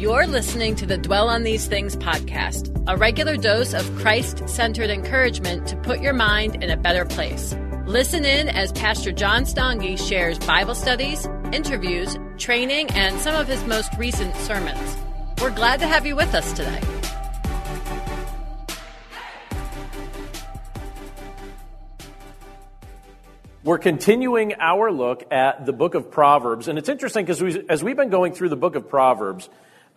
You're listening to the Dwell on These Things podcast, a regular dose of Christ centered encouragement to put your mind in a better place. Listen in as Pastor John Stange shares Bible studies, interviews, training, and some of his most recent sermons. We're glad to have you with us today. We're continuing our look at the book of Proverbs. And it's interesting because as we've been going through the book of Proverbs,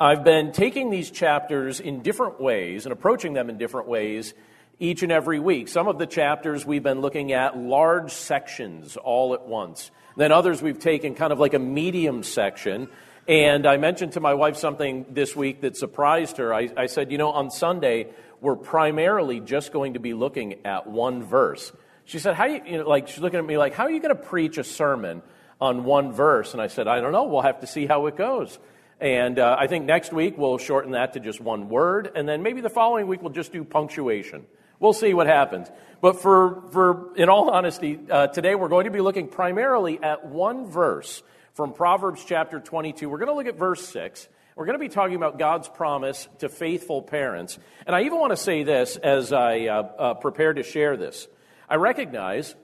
I've been taking these chapters in different ways and approaching them in different ways each and every week. Some of the chapters we've been looking at large sections all at once. Then others we've taken kind of like a medium section. And I mentioned to my wife something this week that surprised her. I, I said, you know, on Sunday, we're primarily just going to be looking at one verse. She said, How you, you know, like, she's looking at me like, How are you going to preach a sermon on one verse? And I said, I don't know. We'll have to see how it goes. And uh, I think next week we'll shorten that to just one word. And then maybe the following week we'll just do punctuation. We'll see what happens. But for, for in all honesty, uh, today we're going to be looking primarily at one verse from Proverbs chapter 22. We're going to look at verse 6. We're going to be talking about God's promise to faithful parents. And I even want to say this as I uh, uh prepare to share this. I recognize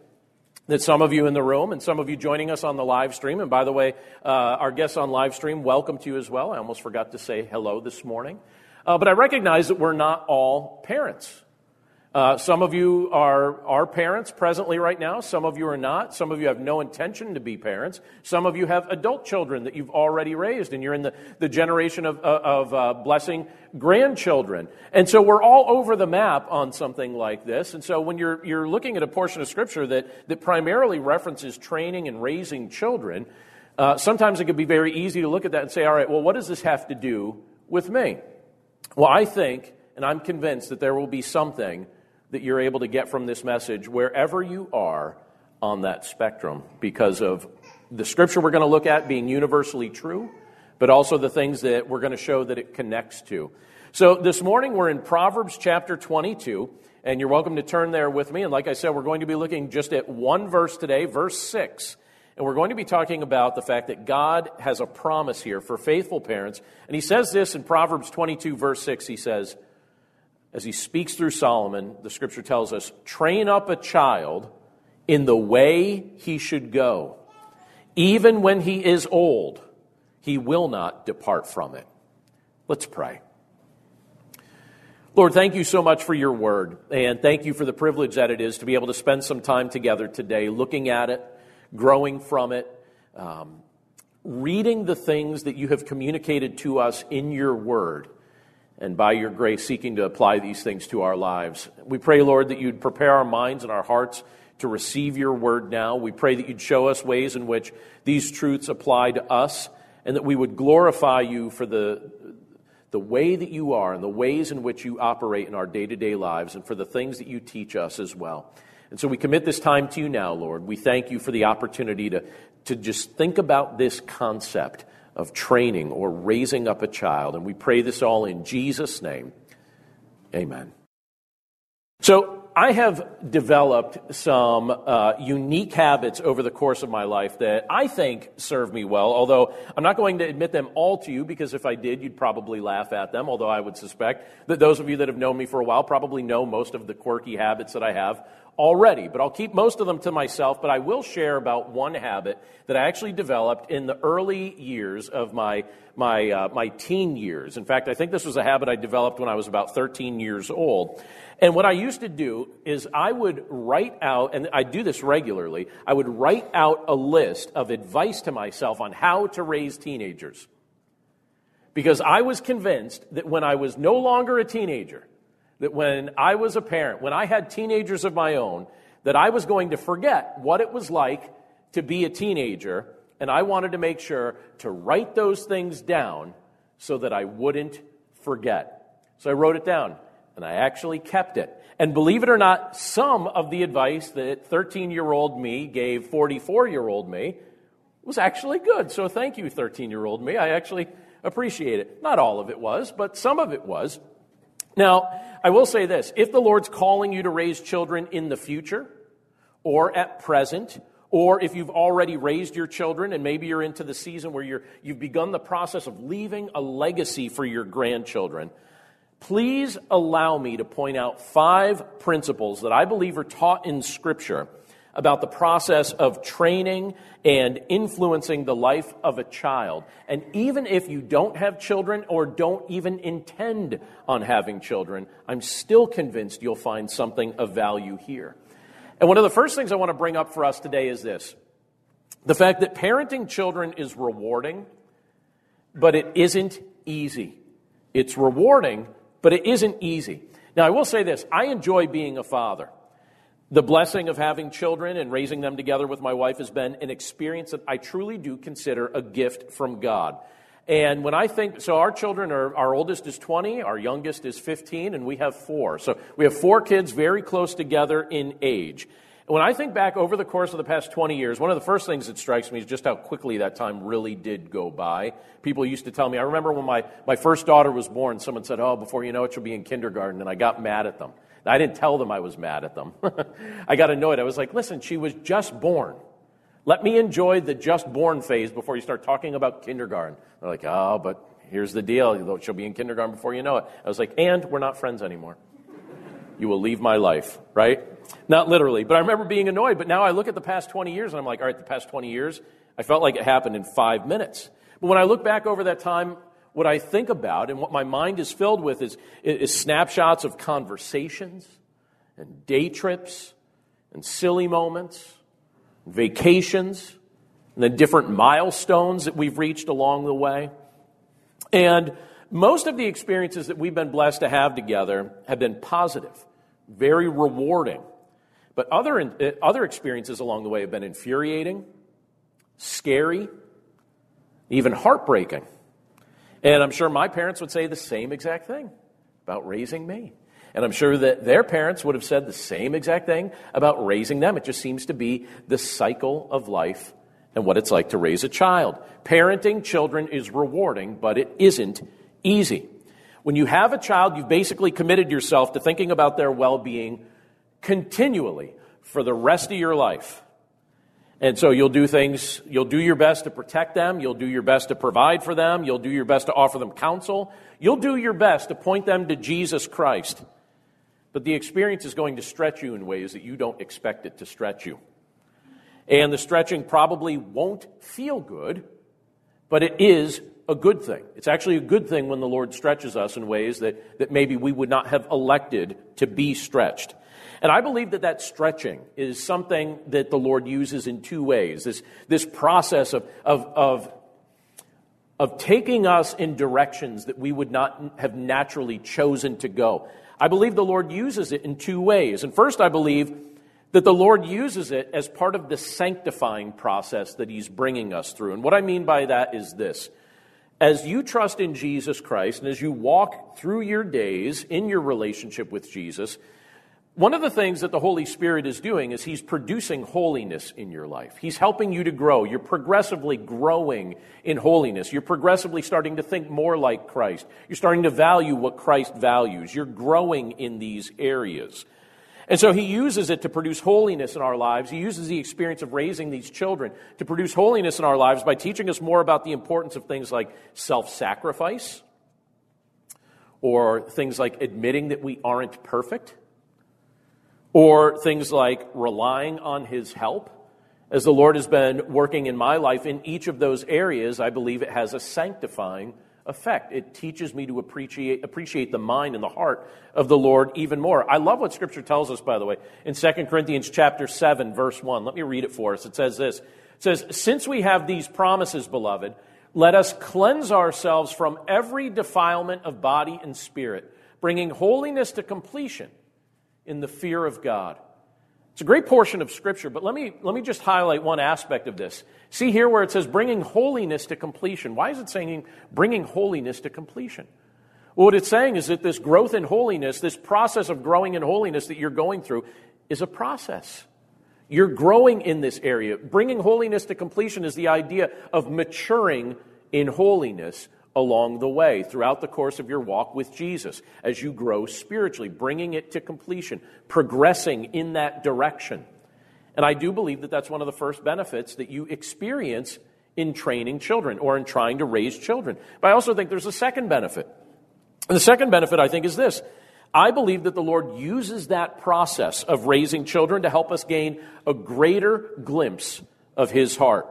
that some of you in the room and some of you joining us on the live stream, and by the way, uh, our guests on live stream, welcome to you as well. I almost forgot to say hello this morning. Uh, but I recognize that we're not all parents. Uh, some of you are, are parents presently right now. Some of you are not. Some of you have no intention to be parents. Some of you have adult children that you've already raised, and you're in the, the generation of, uh, of uh, blessing grandchildren. And so we're all over the map on something like this. And so when you're, you're looking at a portion of Scripture that, that primarily references training and raising children, uh, sometimes it can be very easy to look at that and say, all right, well, what does this have to do with me? Well, I think, and I'm convinced that there will be something that you're able to get from this message wherever you are on that spectrum because of the scripture we're going to look at being universally true, but also the things that we're going to show that it connects to. So this morning we're in Proverbs chapter 22, and you're welcome to turn there with me. And like I said, we're going to be looking just at one verse today, verse 6. And we're going to be talking about the fact that God has a promise here for faithful parents. And he says this in Proverbs 22, verse 6. He says, as he speaks through Solomon, the scripture tells us train up a child in the way he should go. Even when he is old, he will not depart from it. Let's pray. Lord, thank you so much for your word, and thank you for the privilege that it is to be able to spend some time together today looking at it, growing from it, um, reading the things that you have communicated to us in your word and by your grace seeking to apply these things to our lives. We pray, Lord, that you'd prepare our minds and our hearts to receive your word now. We pray that you'd show us ways in which these truths apply to us and that we would glorify you for the, the way that you are and the ways in which you operate in our day to day lives and for the things that you teach us as well. And so we commit this time to you now, Lord. We thank you for the opportunity to, to just think about this concept of training or raising up a child. And we pray this all in Jesus' name. Amen. So, I have developed some uh, unique habits over the course of my life that I think serve me well, although I'm not going to admit them all to you because if I did, you'd probably laugh at them, although I would suspect that those of you that have known me for a while probably know most of the quirky habits that I have already, but I'll keep most of them to myself. But I will share about one habit that I actually developed in the early years of my, my, uh, my teen years. In fact, I think this was a habit I developed when I was about 13 years old. And what I used to do is I would write out, and I do this regularly, I would write out a list of advice to myself on how to raise teenagers. Because I was convinced that when I was no longer a teenager, that when I was a parent, when I had teenagers of my own, that I was going to forget what it was like to be a teenager, and I wanted to make sure to write those things down so that I wouldn't forget. So I wrote it down, and I actually kept it. And believe it or not, some of the advice that 13 year old me gave 44 year old me was actually good. So thank you, 13 year old me. I actually appreciate it. Not all of it was, but some of it was. Now, I will say this. If the Lord's calling you to raise children in the future, or at present, or if you've already raised your children and maybe you're into the season where you're, you've begun the process of leaving a legacy for your grandchildren, please allow me to point out five principles that I believe are taught in Scripture about the process of training and influencing the life of a child. And even if you don't have children or don't even intend on having children, I'm still convinced you'll find something of value here. And one of the first things I want to bring up for us today is this the fact that parenting children is rewarding, but it isn't easy. It's rewarding, but it isn't easy. Now, I will say this I enjoy being a father. The blessing of having children and raising them together with my wife has been an experience that I truly do consider a gift from God. And when I think, so our children are, our oldest is 20, our youngest is 15, and we have four. So we have four kids very close together in age. When I think back over the course of the past 20 years, one of the first things that strikes me is just how quickly that time really did go by. People used to tell me, I remember when my, my first daughter was born, someone said, Oh, before you know it, she'll be in kindergarten. And I got mad at them. I didn't tell them I was mad at them. I got annoyed. I was like, listen, she was just born. Let me enjoy the just born phase before you start talking about kindergarten. They're like, oh, but here's the deal. She'll be in kindergarten before you know it. I was like, and we're not friends anymore. You will leave my life, right? Not literally, but I remember being annoyed. But now I look at the past 20 years and I'm like, all right, the past 20 years, I felt like it happened in five minutes. But when I look back over that time, what I think about and what my mind is filled with is, is snapshots of conversations and day trips and silly moments, and vacations, and the different milestones that we've reached along the way. And most of the experiences that we've been blessed to have together have been positive, very rewarding. But other, eh, other experiences along the way have been infuriating, scary, even heartbreaking. And I'm sure my parents would say the same exact thing about raising me. And I'm sure that their parents would have said the same exact thing about raising them. It just seems to be the cycle of life and what it's like to raise a child. Parenting children is rewarding, but it isn't easy. When you have a child, you've basically committed yourself to thinking about their well being continually for the rest of your life. And so you'll do things, you'll do your best to protect them, you'll do your best to provide for them, you'll do your best to offer them counsel, you'll do your best to point them to Jesus Christ. But the experience is going to stretch you in ways that you don't expect it to stretch you. And the stretching probably won't feel good, but it is a good thing. It's actually a good thing when the Lord stretches us in ways that, that maybe we would not have elected to be stretched. And I believe that that stretching is something that the Lord uses in two ways. This, this process of, of, of, of taking us in directions that we would not have naturally chosen to go. I believe the Lord uses it in two ways. And first, I believe that the Lord uses it as part of the sanctifying process that He's bringing us through. And what I mean by that is this. As you trust in Jesus Christ and as you walk through your days in your relationship with Jesus, one of the things that the Holy Spirit is doing is He's producing holiness in your life. He's helping you to grow. You're progressively growing in holiness. You're progressively starting to think more like Christ. You're starting to value what Christ values. You're growing in these areas. And so he uses it to produce holiness in our lives. He uses the experience of raising these children to produce holiness in our lives by teaching us more about the importance of things like self sacrifice or things like admitting that we aren't perfect or things like relying on His help. As the Lord has been working in my life in each of those areas, I believe it has a sanctifying effect. It teaches me to appreciate, appreciate the mind and the heart of the Lord even more. I love what Scripture tells us, by the way, in 2 Corinthians chapter 7, verse 1. Let me read it for us. It says this. It says, Since we have these promises, beloved, let us cleanse ourselves from every defilement of body and spirit, bringing holiness to completion in the fear of God. It's a great portion of Scripture, but let me, let me just highlight one aspect of this. See here where it says bringing holiness to completion. Why is it saying bringing holiness to completion? Well, what it's saying is that this growth in holiness, this process of growing in holiness that you're going through, is a process. You're growing in this area. Bringing holiness to completion is the idea of maturing in holiness along the way throughout the course of your walk with Jesus as you grow spiritually, bringing it to completion, progressing in that direction. And I do believe that that's one of the first benefits that you experience in training children or in trying to raise children. But I also think there's a second benefit. And the second benefit, I think, is this. I believe that the Lord uses that process of raising children to help us gain a greater glimpse of His heart.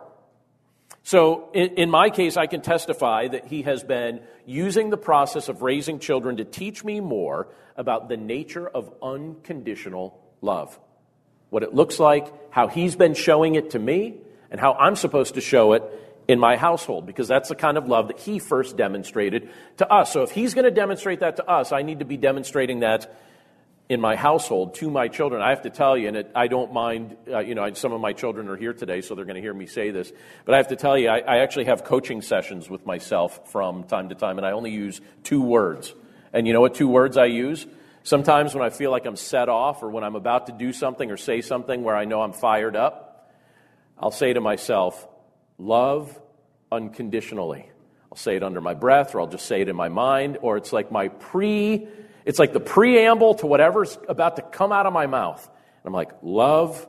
So, in, in, my case, I can testify that He has been using the process of raising children to teach me more about the nature of unconditional love. What it looks like, how He's been showing it to me, and how I'm supposed to show it in my household because that's the kind of love that he first demonstrated to us. So if he's going to demonstrate that to us, I need to be demonstrating that in my household to my children. I have to tell you, and it, I don't mind, uh, you know, some of my children are here today, so they're going to hear me say this, but I have to tell you, I, I actually have coaching sessions with myself from time to time, and I only use two words. And you know what two words I use? Sometimes when I feel like I'm set off or when I'm about to do something or say something where I know I'm fired up, I'll say to myself, love unconditionally. I'll say it under my breath, or I'll just say it in my mind, or it's like my pre, it's like the preamble to whatever's about to come out of my mouth. And I'm like, love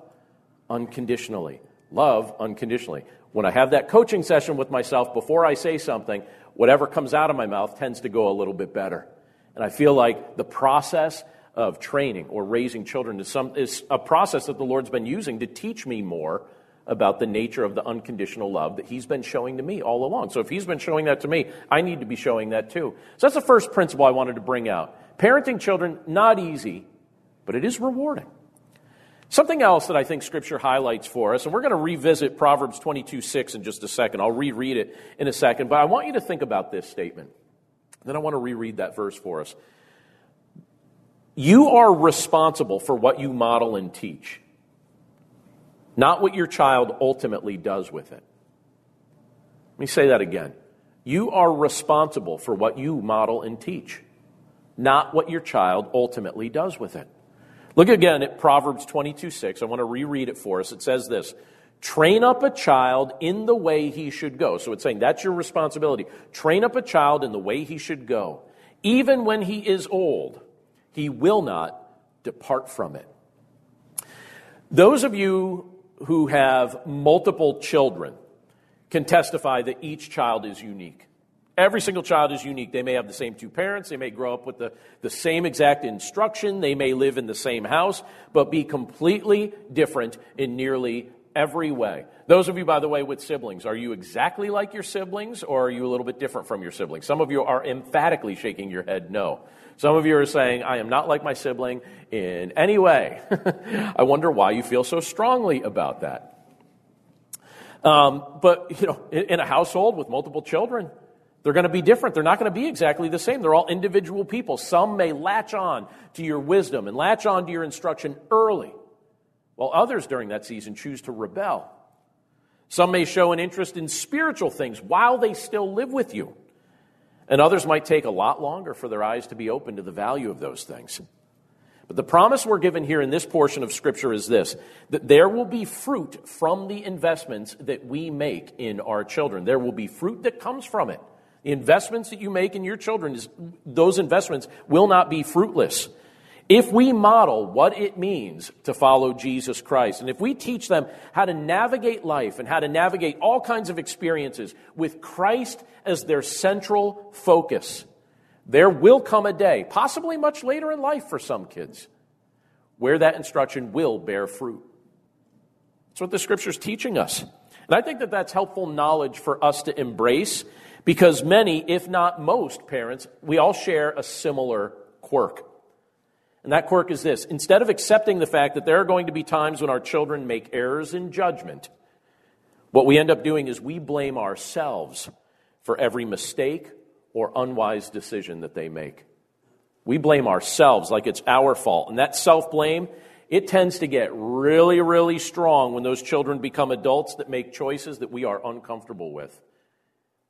unconditionally. Love unconditionally. When I have that coaching session with myself before I say something, whatever comes out of my mouth tends to go a little bit better. And I feel like the process of training or raising children is, some, is a process that the Lord's been using to teach me more about the nature of the unconditional love that he's been showing to me all along. So if he's been showing that to me, I need to be showing that too. So that's the first principle I wanted to bring out. Parenting children, not easy, but it is rewarding. Something else that I think Scripture highlights for us, and we're going to revisit Proverbs 22 6 in just a second. I'll reread it in a second, but I want you to think about this statement. Then I want to reread that verse for us. You are responsible for what you model and teach not what your child ultimately does with it. Let me say that again. You are responsible for what you model and teach, not what your child ultimately does with it. Look again at Proverbs 22 6. I want to reread it for us. It says this Train up a child in the way he should go. So it's saying that's your responsibility. Train up a child in the way he should go. Even when he is old, he will not depart from it. Those of you who have multiple children can testify that each child is unique. Every single child is unique. They may have the same two parents. They may grow up with the, the same exact instruction. They may live in the same house, but be completely different in nearly every way. Those of you, by the way, with siblings, are you exactly like your siblings or are you a little bit different from your siblings? Some of you are emphatically shaking your head no. Some of you are saying, I am not like my sibling in any way. I wonder why you feel so strongly about that. Um, but, you know, in, in a household with multiple children, they're going to be different. They're not going to be exactly the same. They're all individual people. Some may latch on to your wisdom and latch on to your instruction early, while others during that season choose to rebel. Some may show an interest in spiritual things while they still live with you. And others might take a lot longer for their eyes to be open to the value of those things. But the promise we're given here in this portion of Scripture is this that there will be fruit from the investments that we make in our children. There will be fruit that comes from it. The investments that you make in your children, is, those investments will not be fruitless. If we model what it means to follow Jesus Christ, and if we teach them how to navigate life and how to navigate all kinds of experiences with Christ as their central focus, there will come a day, possibly much later in life for some kids, where that instruction will bear fruit. That's what the scripture is teaching us. And I think that that's helpful knowledge for us to embrace because many, if not most parents, we all share a similar quirk. And that quirk is this instead of accepting the fact that there are going to be times when our children make errors in judgment, what we end up doing is we blame ourselves for every mistake or unwise decision that they make. We blame ourselves like it's our fault. And that self blame, it tends to get really, really strong when those children become adults that make choices that we are uncomfortable with.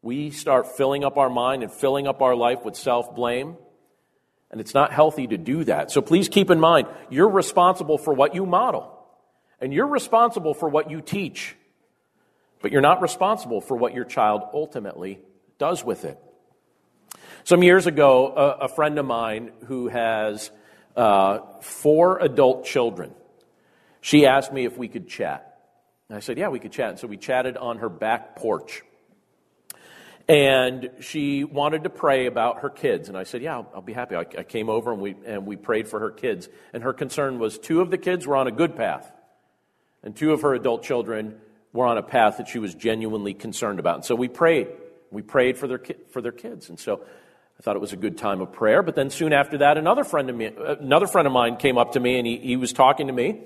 We start filling up our mind and filling up our life with self blame. And it's not healthy to do that. So please keep in mind, you're responsible for what you model. And you're responsible for what you teach. But you're not responsible for what your child ultimately does with it. Some years ago, a, a friend of mine who has uh, four adult children she asked me if we could chat. And I said, Yeah, we could chat. And so we chatted on her back porch. And she wanted to pray about her kids. And I said, Yeah, I'll, I'll be happy. I, I, came over and we, and we prayed for her kids. And her concern was two of the kids were on a good path, and two of her adult children were on a path that she was genuinely concerned about. And so we prayed. We prayed for their, for their kids. And so I thought it was a good time of prayer. But then soon after that, another friend of, me, another friend of mine came up to me and he, he was talking to me.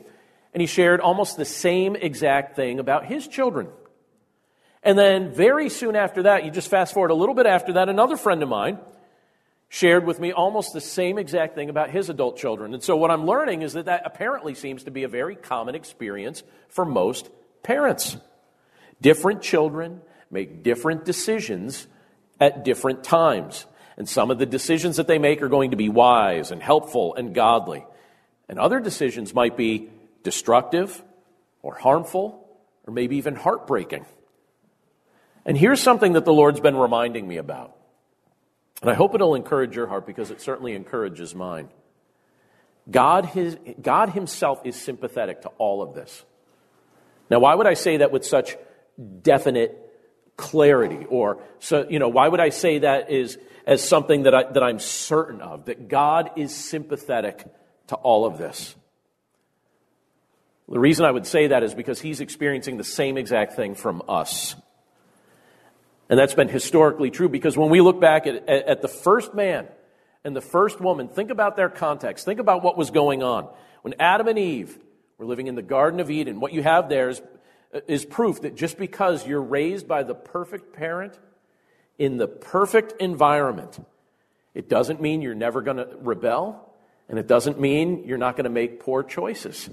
And he shared almost the same exact thing about his children. And then very soon after that, you just fast forward a little bit after that, another friend of mine shared with me almost the same exact thing about his adult children. And so what I'm learning is that that apparently seems to be a very common experience for most parents. Different children make different decisions at different times. And some of the decisions that they make are going to be wise and helpful and godly. And other decisions might be destructive or harmful or maybe even heartbreaking. And here's something that the Lord's been reminding me about. And I hope it'll encourage your heart because it certainly encourages mine. God, his, God Himself is sympathetic to all of this. Now, why would I say that with such definite clarity? Or, so, you know, why would I say that is, as something that, I, that I'm certain of? That God is sympathetic to all of this. The reason I would say that is because He's experiencing the same exact thing from us. And that's been historically true because when we look back at, at, the first man and the first woman, think about their context. Think about what was going on. When Adam and Eve were living in the Garden of Eden, what you have there is, is proof that just because you're raised by the perfect parent in the perfect environment, it doesn't mean you're never going to rebel, and it doesn't mean you're not going to make poor choices.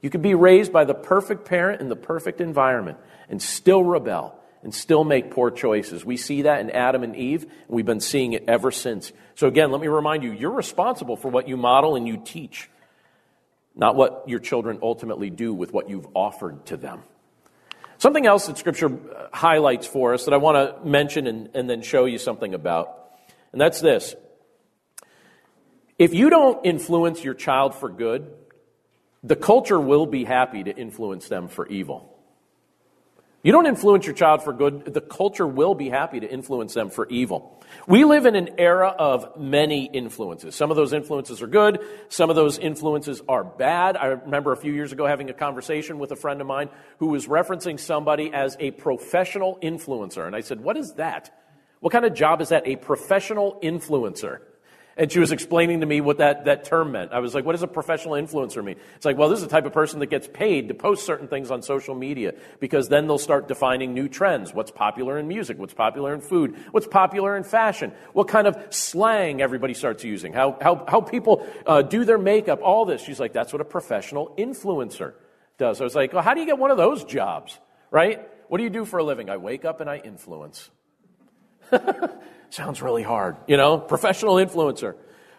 You can be raised by the perfect parent in the perfect environment and still rebel and still make poor choices. We see that in Adam and Eve, and we've been seeing it ever since. So, again, let me remind you you're responsible for what you model and you teach, not what your children ultimately do with what you've offered to them. Something else that Scripture uh, highlights for us that I want to mention and, and then show you something about, and that's this. If you don't influence your child for good, the culture will be happy to influence them for evil. You don't influence your child for good, the culture will be happy to influence them for evil. We live in an era of many influences. Some of those influences are good, some of those influences are bad. I remember a few years ago having a conversation with a friend of mine who was referencing somebody as a professional influencer. And I said, What is that? What kind of job is that? A professional influencer. And she was explaining to me what that, that term meant. I was like, what does a professional influencer mean? It's like, well, this is the type of person that gets paid to post certain things on social media because then they'll start defining new trends. What's popular in music? What's popular in food? What's popular in fashion? What kind of slang everybody starts using? How, how, how people uh, do their makeup? All this. She's like, that's what a professional influencer does. I was like, well, how do you get one of those jobs? Right? What do you do for a living? I wake up and I influence. Sounds really hard, you know, professional influencer.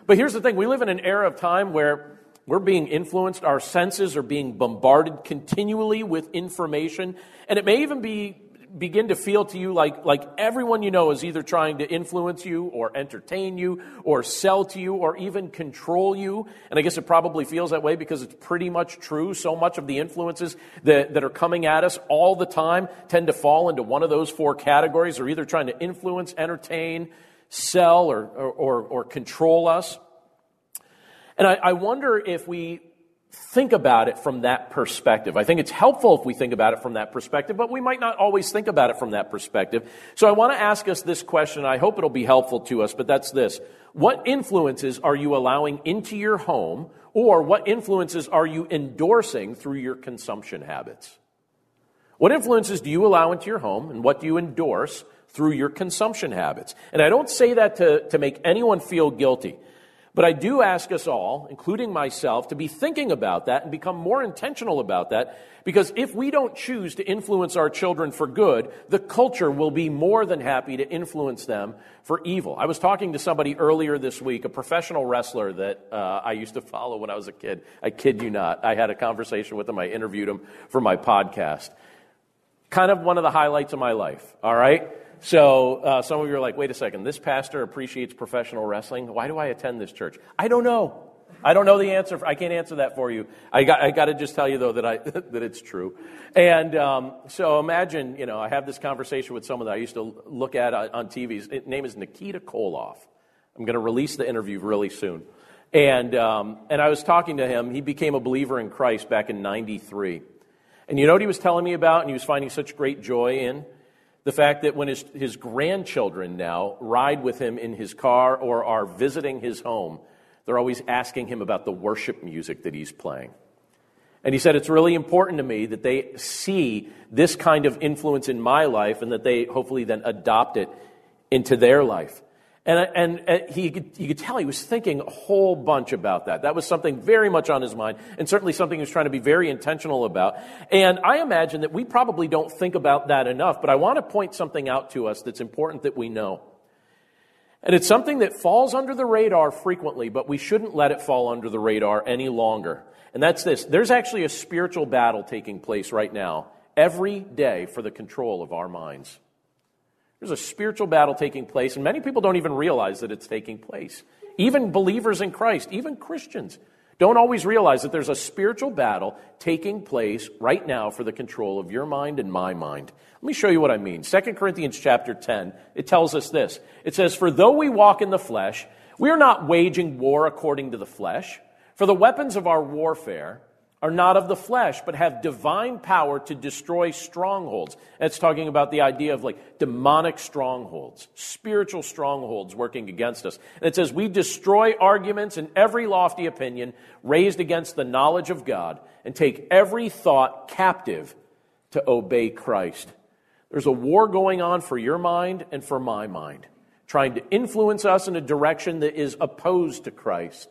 But here's the thing we live in an era of time where we're being influenced, our senses are being bombarded continually with information, and it may even be begin to feel to you like, like everyone you know is either trying to influence you or entertain you or sell to you or even control you. And I guess it probably feels that way because it's pretty much true. So much of the influences that, that are coming at us all the time tend to fall into one of those four categories. They're either trying to influence, entertain, sell, or, or, or, or control us. And I, I wonder if we think about it from that perspective. I think it's helpful if we think about it from that perspective, but we might not always think about it from that perspective. So I want to ask us this question. I hope it'll be helpful to us, but that's this. What influences are you allowing into your home, or what influences are you endorsing through your consumption habits? What influences do you allow into your home, and what do you endorse through your consumption habits? And I don't say that to, to make anyone feel guilty. But I do ask us all, including myself, to be thinking about that and become more intentional about that because if we don't choose to influence our children for good, the culture will be more than happy to influence them for evil. I was talking to somebody earlier this week, a professional wrestler that uh, I used to follow when I was a kid. I kid you not. I had a conversation with him, I interviewed him for my podcast. Kind of one of the highlights of my life, all right? So uh, some of you are like, wait a second, this pastor appreciates professional wrestling. Why do I attend this church? I don't know. I don't know the answer. I can't answer that for you. I got, I got to just tell you, though, that, I, that it's true. And um, so imagine, you know, I have this conversation with someone that I used to look at on TV. His name is Nikita Koloff. I'm going to release the interview really soon. And, um, and I was talking to him. He became a believer in Christ back in 93. And you know what he was telling me about and he was finding such great joy in? The fact that when his, his grandchildren now ride with him in his car or are visiting his home, they're always asking him about the worship music that he's playing. And he said, It's really important to me that they see this kind of influence in my life and that they hopefully then adopt it into their life. And, and, and he, could, you could tell he was thinking a whole bunch about that. That was something very much on his mind, and certainly something he was trying to be very intentional about. And I imagine that we probably don't think about that enough, but I want to point something out to us that's important that we know. And it's something that falls under the radar frequently, but we shouldn't let it fall under the radar any longer. And that's this there's actually a spiritual battle taking place right now, every day, for the control of our minds. There's a spiritual battle taking place, and many people don't even realize that it's taking place. Even believers in Christ, even Christians, don't always realize that there's a spiritual battle taking place right now for the control of your mind and my mind. Let me show you what I mean. 2 Corinthians chapter 10, it tells us this. It says, For though we walk in the flesh, we are not waging war according to the flesh. For the weapons of our warfare are not of the flesh, but have divine power to destroy strongholds. That's talking about the idea of like demonic strongholds, spiritual strongholds working against us. And it says, We destroy arguments and every lofty opinion raised against the knowledge of God and take every thought captive to obey Christ. There's a war going on for your mind and for my mind, trying to influence us in a direction that is opposed to Christ.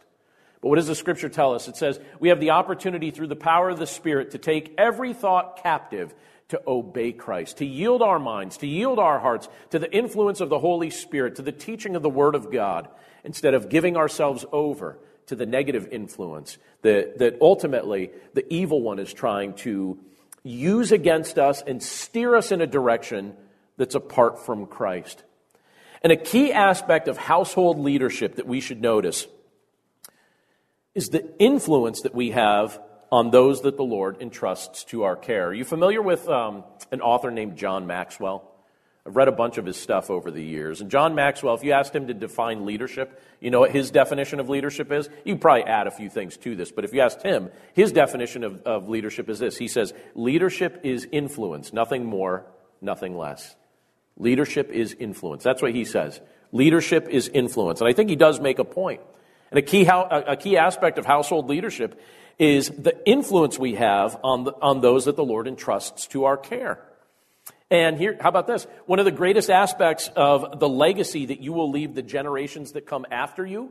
But what does the scripture tell us? It says we have the opportunity through the power of the Spirit to take every thought captive to obey Christ, to yield our minds, to yield our hearts to the influence of the Holy Spirit, to the teaching of the Word of God, instead of giving ourselves over to the negative influence that, that ultimately the evil one is trying to use against us and steer us in a direction that's apart from Christ. And a key aspect of household leadership that we should notice is the influence that we have on those that the Lord entrusts to our care. Are you familiar with um, an author named John Maxwell? I've read a bunch of his stuff over the years. And John Maxwell, if you asked him to define leadership, you know what his definition of leadership is? You probably add a few things to this, but if you asked him, his definition of, of leadership is this. He says, leadership is influence, nothing more, nothing less. Leadership is influence. That's what he says. Leadership is influence. And I think he does make a point. And a key, a key aspect of household leadership is the influence we have on, the, on those that the Lord entrusts to our care. And here, how about this? One of the greatest aspects of the legacy that you will leave the generations that come after you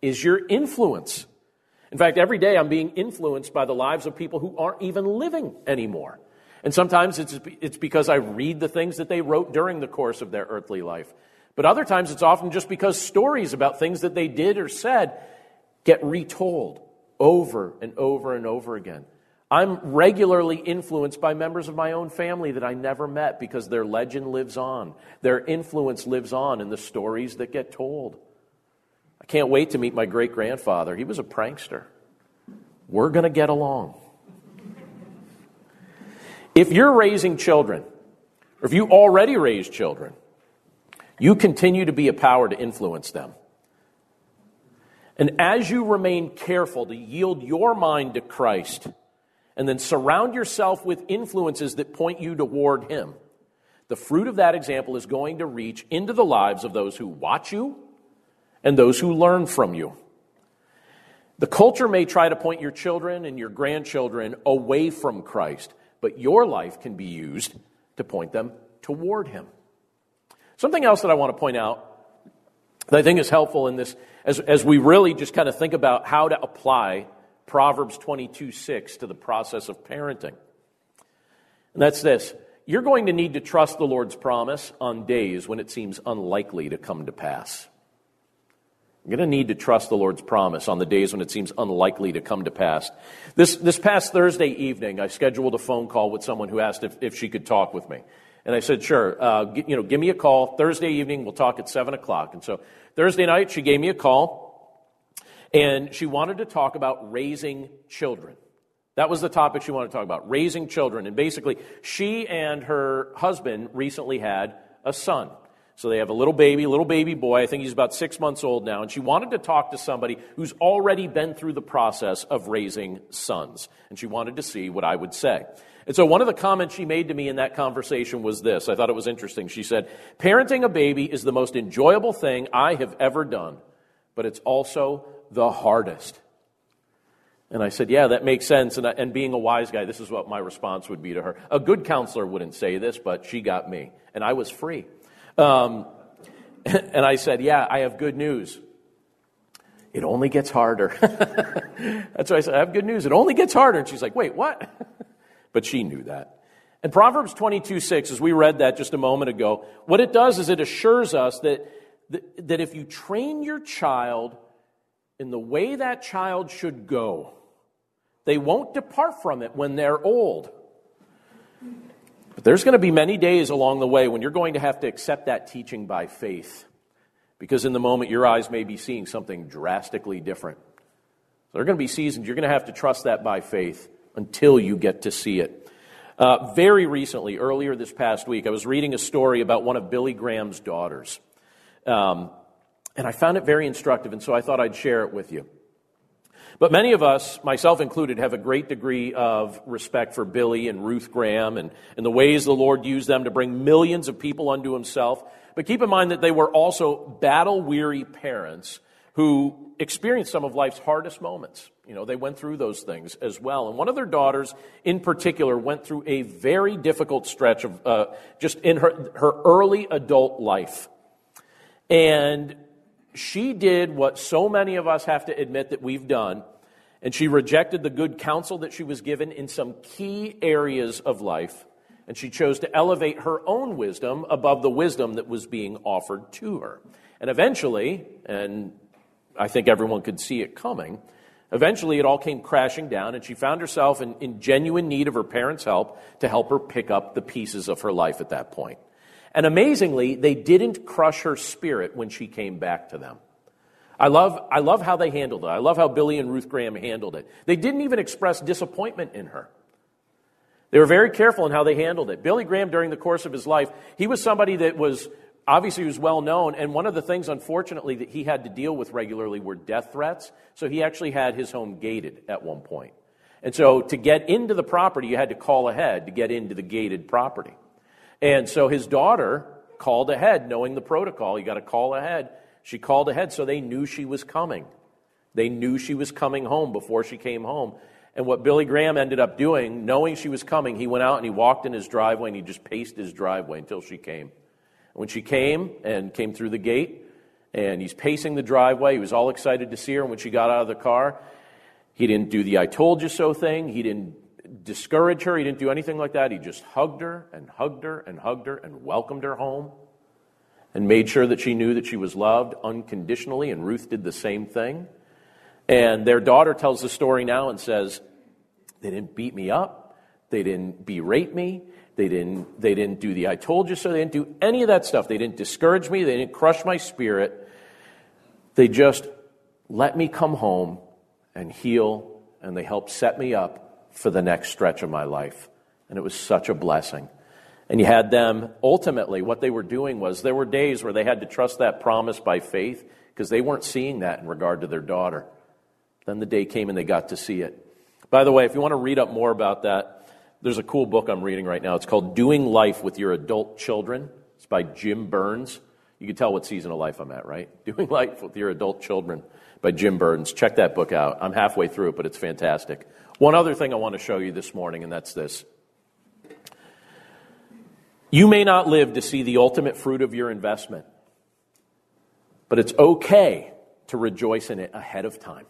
is your influence. In fact, every day I'm being influenced by the lives of people who aren't even living anymore. And sometimes it's, it's because I read the things that they wrote during the course of their earthly life. But other times it's often just because stories about things that they did or said get retold over and over and over again. I'm regularly influenced by members of my own family that I never met because their legend lives on. Their influence lives on in the stories that get told. I can't wait to meet my great grandfather. He was a prankster. We're going to get along. If you're raising children, or if you already raised children, you continue to be a power to influence them. And as you remain careful to yield your mind to Christ and then surround yourself with influences that point you toward Him, the fruit of that example is going to reach into the lives of those who watch you and those who learn from you. The culture may try to point your children and your grandchildren away from Christ, but your life can be used to point them toward Him. Something else that I want to point out that I think is helpful in this, as, as we really just kind of think about how to apply Proverbs 22 6 to the process of parenting. And that's this you're going to need to trust the Lord's promise on days when it seems unlikely to come to pass. You're going to need to trust the Lord's promise on the days when it seems unlikely to come to pass. This, this past Thursday evening, I scheduled a phone call with someone who asked if, if she could talk with me. And I said, sure, uh, g- you know, give me a call Thursday evening. We'll talk at 7 o'clock. And so Thursday night, she gave me a call. And she wanted to talk about raising children. That was the topic she wanted to talk about raising children. And basically, she and her husband recently had a son. So they have a little baby, little baby boy. I think he's about six months old now. And she wanted to talk to somebody who's already been through the process of raising sons. And she wanted to see what I would say. And so one of the comments she made to me in that conversation was this. I thought it was interesting. She said, Parenting a baby is the most enjoyable thing I have ever done, but it's also the hardest. And I said, Yeah, that makes sense. And, I, and being a wise guy, this is what my response would be to her. A good counselor wouldn't say this, but she got me. And I was free. Um, and I said, Yeah, I have good news. It only gets harder. That's why I said, I have good news. It only gets harder. And she's like, Wait, what? but she knew that. And Proverbs 22 6, as we read that just a moment ago, what it does is it assures us that, that, that if you train your child in the way that child should go, they won't depart from it when they're old. But there's going to be many days along the way when you're going to have to accept that teaching by faith. Because in the moment, your eyes may be seeing something drastically different. So there are going to be seasons you're going to have to trust that by faith until you get to see it. Uh, very recently, earlier this past week, I was reading a story about one of Billy Graham's daughters. Um, and I found it very instructive, and so I thought I'd share it with you. But many of us, myself included, have a great degree of respect for Billy and Ruth Graham and, and the ways the Lord used them to bring millions of people unto himself. But keep in mind that they were also battle weary parents who experienced some of life's hardest moments. You know, they went through those things as well. And one of their daughters, in particular, went through a very difficult stretch of uh, just in her, her early adult life. And she did what so many of us have to admit that we've done, and she rejected the good counsel that she was given in some key areas of life, and she chose to elevate her own wisdom above the wisdom that was being offered to her. And eventually, and I think everyone could see it coming, eventually it all came crashing down, and she found herself in, in genuine need of her parents' help to help her pick up the pieces of her life at that point. And amazingly, they didn't crush her spirit when she came back to them. I love, I love how they handled it. I love how Billy and Ruth Graham handled it. They didn't even express disappointment in her. They were very careful in how they handled it. Billy Graham, during the course of his life, he was somebody that was obviously he was well known, and one of the things, unfortunately, that he had to deal with regularly were death threats. So he actually had his home gated at one point. And so to get into the property, you had to call ahead to get into the gated property. And so his daughter called ahead, knowing the protocol. You got to call ahead. She called ahead, so they knew she was coming. They knew she was coming home before she came home. And what Billy Graham ended up doing, knowing she was coming, he went out and he walked in his driveway and he just paced his driveway until she came. When she came and came through the gate, and he's pacing the driveway, he was all excited to see her. And when she got out of the car, he didn't do the I told you so thing. He didn't discourage her. He didn't do anything like that. He just hugged her and hugged her and hugged her and welcomed her home and made sure that she knew that she was loved unconditionally. And Ruth did the same thing. And their daughter tells the story now and says, They didn't beat me up. They didn't berate me. They didn't, they didn't do the I told you so. They didn't do any of that stuff. They didn't discourage me. They didn't crush my spirit. They just let me come home and heal, and they helped set me up for the next stretch of my life. And it was such a blessing. And you had them, ultimately, what they were doing was there were days where they had to trust that promise by faith because they weren't seeing that in regard to their daughter. Then the day came and they got to see it. By the way, if you want to read up more about that, there's a cool book I'm reading right now. It's called Doing Life with Your Adult Children. It's by Jim Burns. You can tell what season of life I'm at, right? Doing Life with Your Adult Children by Jim Burns. Check that book out. I'm halfway through it, but it's fantastic. One other thing I want to show you this morning, and that's this. You may not live to see the ultimate fruit of your investment, but it's okay to rejoice in it ahead of time.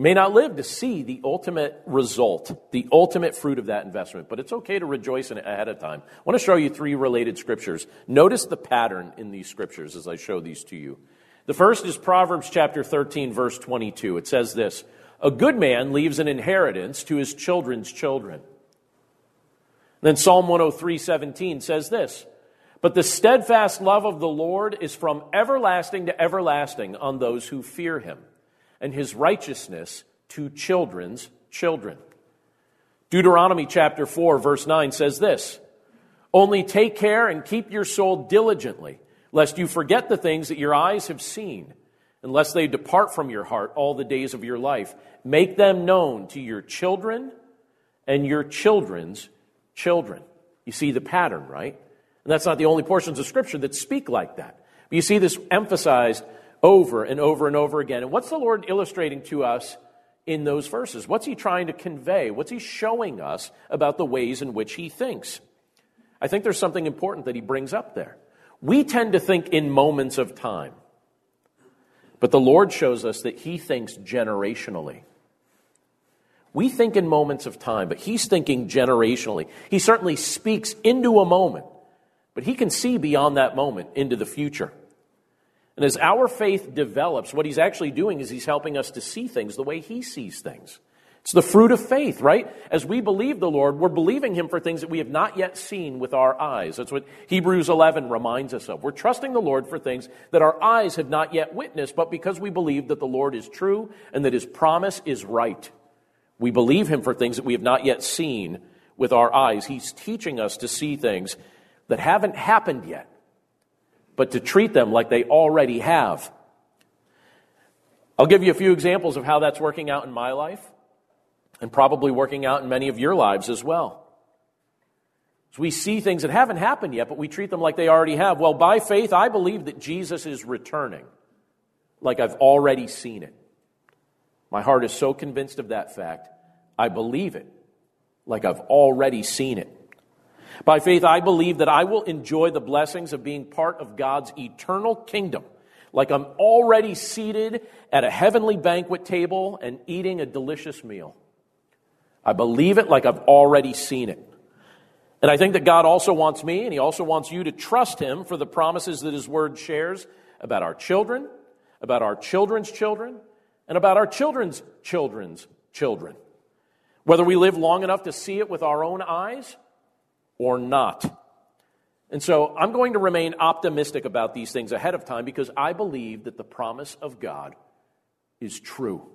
May not live to see the ultimate result, the ultimate fruit of that investment, but it's okay to rejoice in it ahead of time. I want to show you three related scriptures. Notice the pattern in these scriptures as I show these to you. The first is Proverbs chapter 13, verse 22. It says this a good man leaves an inheritance to his children's children. Then Psalm 103 17 says this But the steadfast love of the Lord is from everlasting to everlasting on those who fear him, and his righteousness to children's children. Deuteronomy chapter 4, verse 9 says this Only take care and keep your soul diligently, lest you forget the things that your eyes have seen, unless they depart from your heart all the days of your life. Make them known to your children and your children's children. You see the pattern, right? And that's not the only portions of Scripture that speak like that. But you see this emphasized over and over and over again. And what's the Lord illustrating to us in those verses? What's He trying to convey? What's He showing us about the ways in which He thinks? I think there's something important that He brings up there. We tend to think in moments of time, but the Lord shows us that He thinks generationally. We think in moments of time, but He's thinking generationally. He certainly speaks into a moment but he can see beyond that moment into the future. And as our faith develops, what he's actually doing is he's helping us to see things the way he sees things. It's the fruit of faith, right? As we believe the Lord, we're believing him for things that we have not yet seen with our eyes. That's what Hebrews 11 reminds us of. We're trusting the Lord for things that our eyes have not yet witnessed, but because we believe that the Lord is true and that his promise is right. We believe him for things that we have not yet seen with our eyes. He's teaching us to see things that haven't happened yet, but to treat them like they already have. I'll give you a few examples of how that's working out in my life and probably working out in many of your lives as well. So we see things that haven't happened yet, but we treat them like they already have. Well, by faith, I believe that Jesus is returning, like I've already seen it. My heart is so convinced of that fact, I believe it, like I've already seen it. By faith, I believe that I will enjoy the blessings of being part of God's eternal kingdom, like I'm already seated at a heavenly banquet table and eating a delicious meal. I believe it like I've already seen it. And I think that God also wants me, and He also wants you to trust Him for the promises that His Word shares about our children, about our children's children, and about our children's children's children. Whether we live long enough to see it with our own eyes or not. And so I'm going to remain optimistic about these things ahead of time because I believe that the promise of God is true.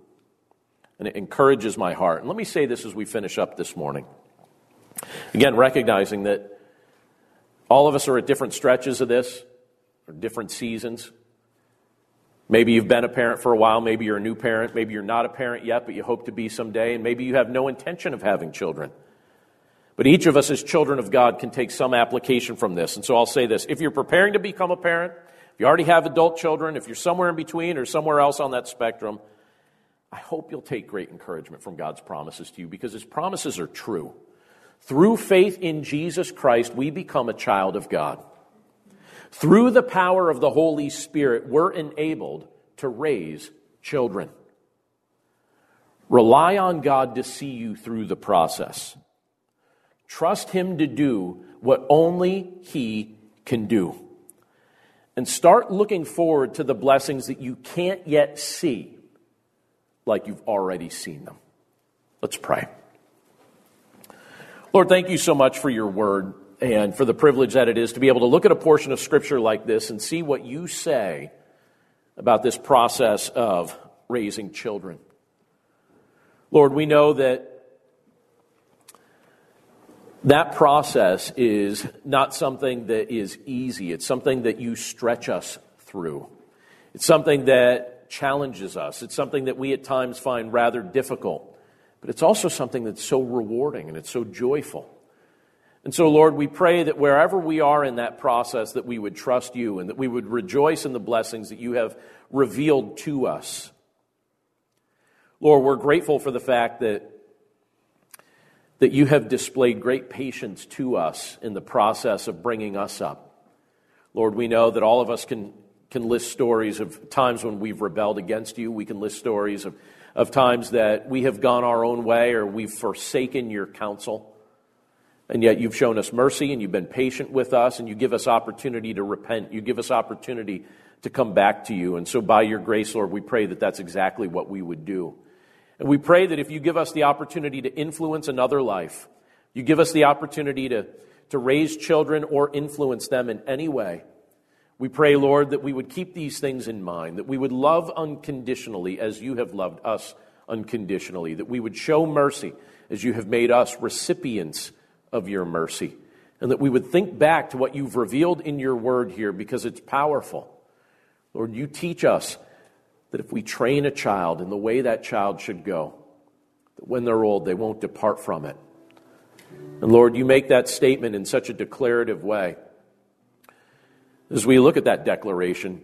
And it encourages my heart. And let me say this as we finish up this morning. Again, recognizing that all of us are at different stretches of this, or different seasons. Maybe you've been a parent for a while, maybe you're a new parent, maybe you're not a parent yet, but you hope to be someday, and maybe you have no intention of having children. But each of us as children of God can take some application from this. And so I'll say this if you're preparing to become a parent, if you already have adult children, if you're somewhere in between or somewhere else on that spectrum, I hope you'll take great encouragement from God's promises to you because His promises are true. Through faith in Jesus Christ, we become a child of God. Through the power of the Holy Spirit, we're enabled to raise children. Rely on God to see you through the process. Trust Him to do what only He can do. And start looking forward to the blessings that you can't yet see, like you've already seen them. Let's pray. Lord, thank you so much for your word and for the privilege that it is to be able to look at a portion of Scripture like this and see what you say about this process of raising children. Lord, we know that that process is not something that is easy. It's something that you stretch us through. It's something that challenges us. It's something that we at times find rather difficult. But it's also something that's so rewarding and it's so joyful. And so, Lord, we pray that wherever we are in that process, that we would trust you and that we would rejoice in the blessings that you have revealed to us. Lord, we're grateful for the fact that that you have displayed great patience to us in the process of bringing us up. Lord, we know that all of us can, can list stories of times when we've rebelled against you. We can list stories of, of times that we have gone our own way or we've forsaken your counsel. And yet you've shown us mercy and you've been patient with us and you give us opportunity to repent. You give us opportunity to come back to you. And so by your grace, Lord, we pray that that's exactly what we would do. And we pray that if you give us the opportunity to influence another life, you give us the opportunity to, to raise children or influence them in any way. We pray, Lord, that we would keep these things in mind, that we would love unconditionally as you have loved us unconditionally, that we would show mercy as you have made us recipients of your mercy, and that we would think back to what you've revealed in your word here because it's powerful. Lord, you teach us that if we train a child in the way that child should go, that when they're old, they won't depart from it. And Lord, you make that statement in such a declarative way. As we look at that declaration,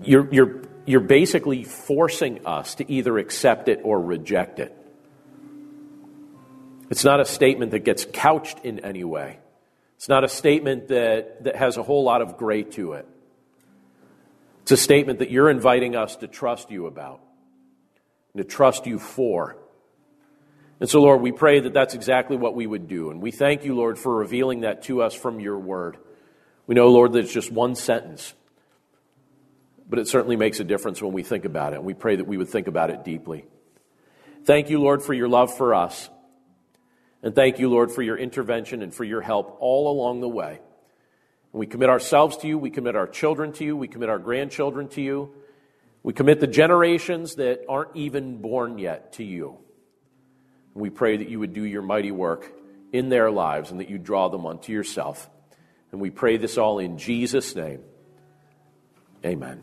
you're, you're, you're basically forcing us to either accept it or reject it. It's not a statement that gets couched in any way. It's not a statement that, that has a whole lot of gray to it. It's a statement that you're inviting us to trust you about, and to trust you for. And so, Lord, we pray that that's exactly what we would do. And we thank you, Lord, for revealing that to us from your word. We know, Lord, that it's just one sentence, but it certainly makes a difference when we think about it. And we pray that we would think about it deeply. Thank you, Lord, for your love for us. And thank you, Lord, for your intervention and for your help all along the way. We commit ourselves to you. We commit our children to you. We commit our grandchildren to you. We commit the generations that aren't even born yet to you. We pray that you would do your mighty work in their lives and that you draw them unto yourself. And we pray this all in Jesus' name. Amen.